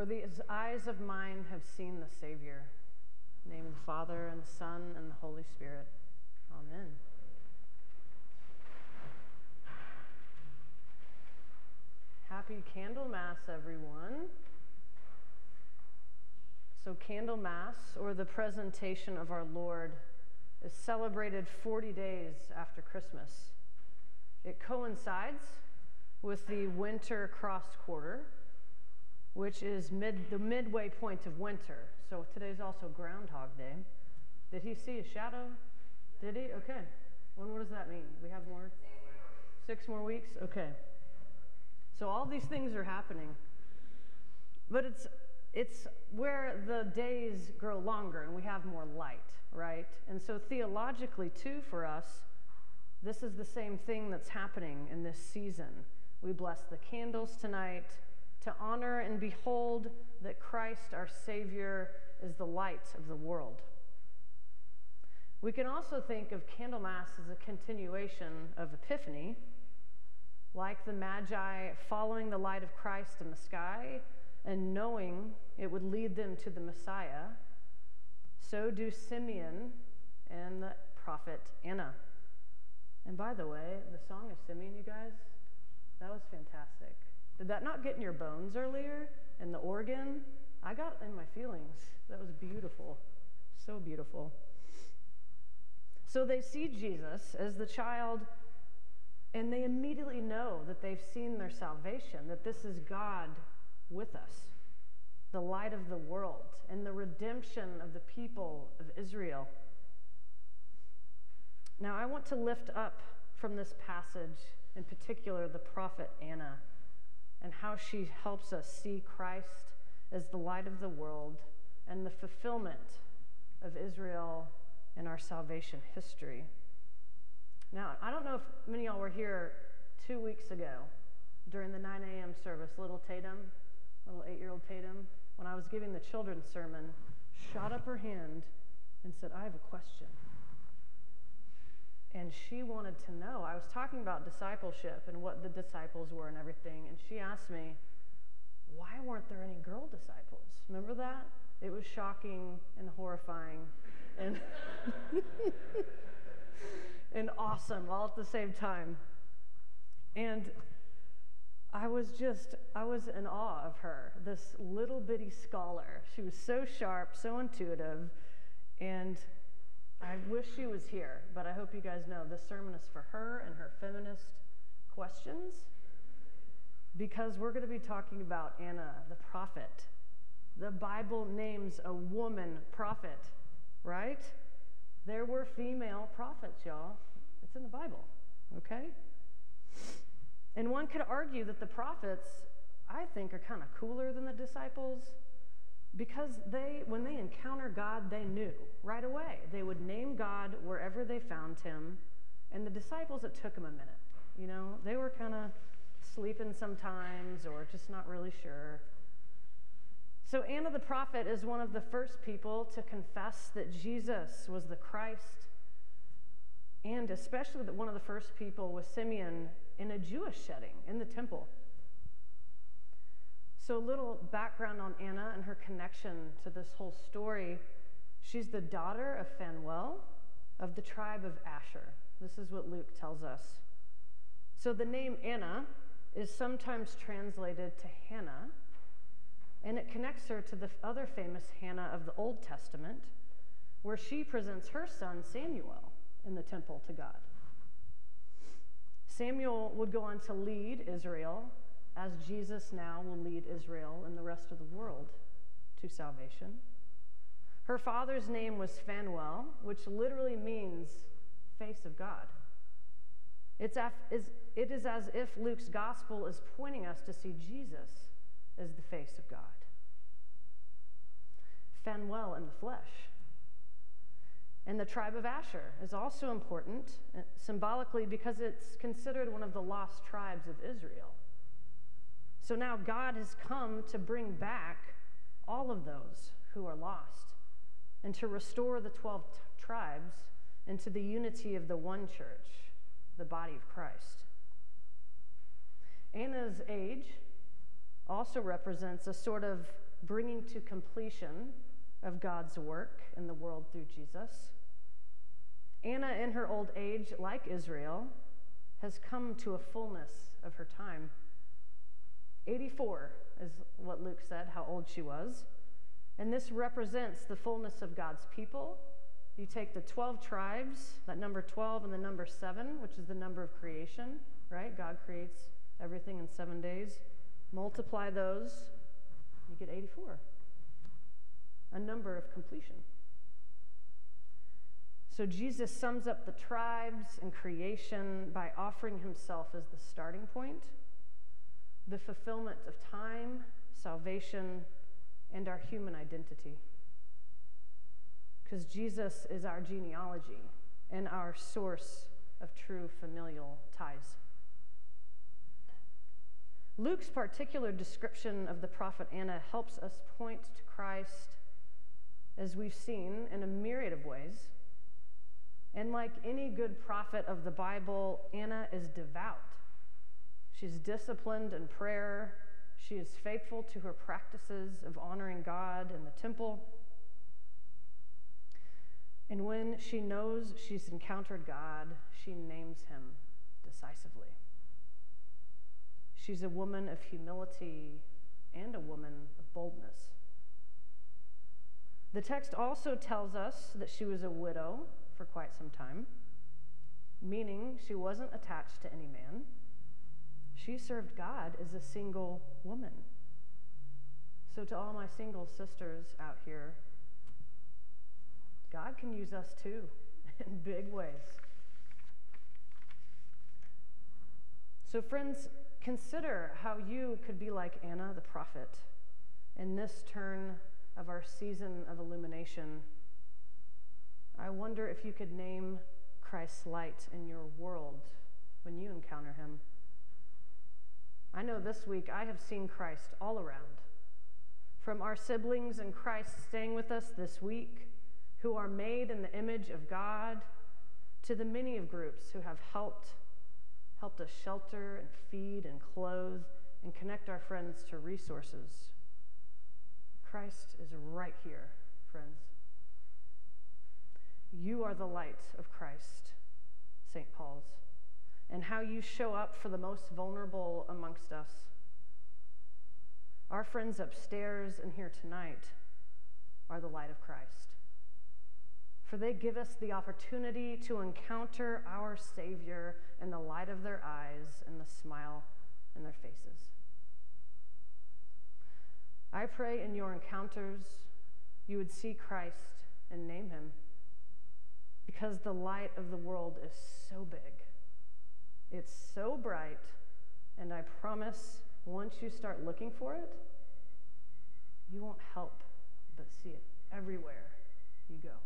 For these eyes of mine have seen the Savior. The name of the Father, and the Son, and the Holy Spirit. Amen. Happy Candlemas, everyone. So, Candlemas, or the presentation of our Lord, is celebrated 40 days after Christmas. It coincides with the winter cross quarter which is mid, the midway point of winter. So today's also Groundhog Day. Did he see a shadow? Did he? Okay. When, what does that mean? We have more? Six more weeks? Okay. So all these things are happening. But it's, it's where the days grow longer and we have more light, right? And so theologically, too, for us, this is the same thing that's happening in this season. We bless the candles tonight to honor and behold that Christ, our Savior, is the light of the world. We can also think of Candlemas as a continuation of Epiphany, like the Magi following the light of Christ in the sky and knowing it would lead them to the Messiah. So do Simeon and the prophet Anna. And by the way, the song of Simeon, you guys, that was fantastic. Did that not get in your bones earlier? And the organ? I got in my feelings. That was beautiful. So beautiful. So they see Jesus as the child, and they immediately know that they've seen their salvation, that this is God with us, the light of the world, and the redemption of the people of Israel. Now, I want to lift up from this passage, in particular, the prophet Anna and how she helps us see Christ as the light of the world and the fulfillment of Israel in our salvation history. Now, I don't know if many of y'all were here two weeks ago during the 9 a.m. service. Little Tatum, little eight year old Tatum, when I was giving the children's sermon, shot up her hand and said, I have a question and she wanted to know. I was talking about discipleship and what the disciples were and everything, and she asked me, why weren't there any girl disciples? Remember that? It was shocking and horrifying and, and awesome all at the same time. And I was just, I was in awe of her, this little bitty scholar. She was so sharp, so intuitive, and I wish she was here, but I hope you guys know this sermon is for her and her feminist questions because we're going to be talking about Anna, the prophet. The Bible names a woman prophet, right? There were female prophets, y'all. It's in the Bible, okay? And one could argue that the prophets, I think, are kind of cooler than the disciples because they, when they encounter God, they knew right away. They would name God wherever they found him. And the disciples, it took them a minute. You know, they were kind of sleeping sometimes or just not really sure. So, Anna the prophet is one of the first people to confess that Jesus was the Christ, and especially that one of the first people was Simeon in a Jewish setting in the temple. So, a little background on Anna and her connection to this whole story. She's the daughter of Phanuel of the tribe of Asher. This is what Luke tells us. So, the name Anna is sometimes translated to Hannah, and it connects her to the other famous Hannah of the Old Testament, where she presents her son Samuel in the temple to God. Samuel would go on to lead Israel as Jesus now will lead Israel and the rest of the world to salvation. Her father's name was Phanuel, which literally means face of God. It's af- is, it is as if Luke's gospel is pointing us to see Jesus as the face of God. Phanuel in the flesh. And the tribe of Asher is also important uh, symbolically because it's considered one of the lost tribes of Israel. So now God has come to bring back all of those who are lost and to restore the 12 t- tribes into the unity of the one church, the body of Christ. Anna's age also represents a sort of bringing to completion of God's work in the world through Jesus. Anna, in her old age, like Israel, has come to a fullness of her time. 84 is what Luke said, how old she was. And this represents the fullness of God's people. You take the 12 tribes, that number 12, and the number 7, which is the number of creation, right? God creates everything in seven days. Multiply those, you get 84. A number of completion. So Jesus sums up the tribes and creation by offering himself as the starting point, the fulfillment of time, salvation, and our human identity. Because Jesus is our genealogy and our source of true familial ties. Luke's particular description of the prophet Anna helps us point to Christ, as we've seen, in a myriad of ways. And like any good prophet of the Bible, Anna is devout. She's disciplined in prayer. She is faithful to her practices of honoring God in the temple. And when she knows she's encountered God, she names him decisively. She's a woman of humility and a woman of boldness. The text also tells us that she was a widow for quite some time, meaning she wasn't attached to any man. She served God as a single woman. So, to all my single sisters out here, God can use us too in big ways. So, friends, consider how you could be like Anna the prophet in this turn of our season of illumination. I wonder if you could name Christ's light in your world when you encounter him. I know this week I have seen Christ all around. From our siblings in Christ staying with us this week, who are made in the image of God, to the many of groups who have helped helped us shelter and feed and clothe and connect our friends to resources. Christ is right here, friends. You are the light of Christ, St. Paul's, and how you show up for the most vulnerable amongst us. Our friends upstairs and here tonight are the light of Christ for they give us the opportunity to encounter our Savior in the light of their eyes and the smile in their faces. I pray in your encounters you would see Christ and name him because the light of the world is. It's so bright, and I promise once you start looking for it, you won't help but see it everywhere you go.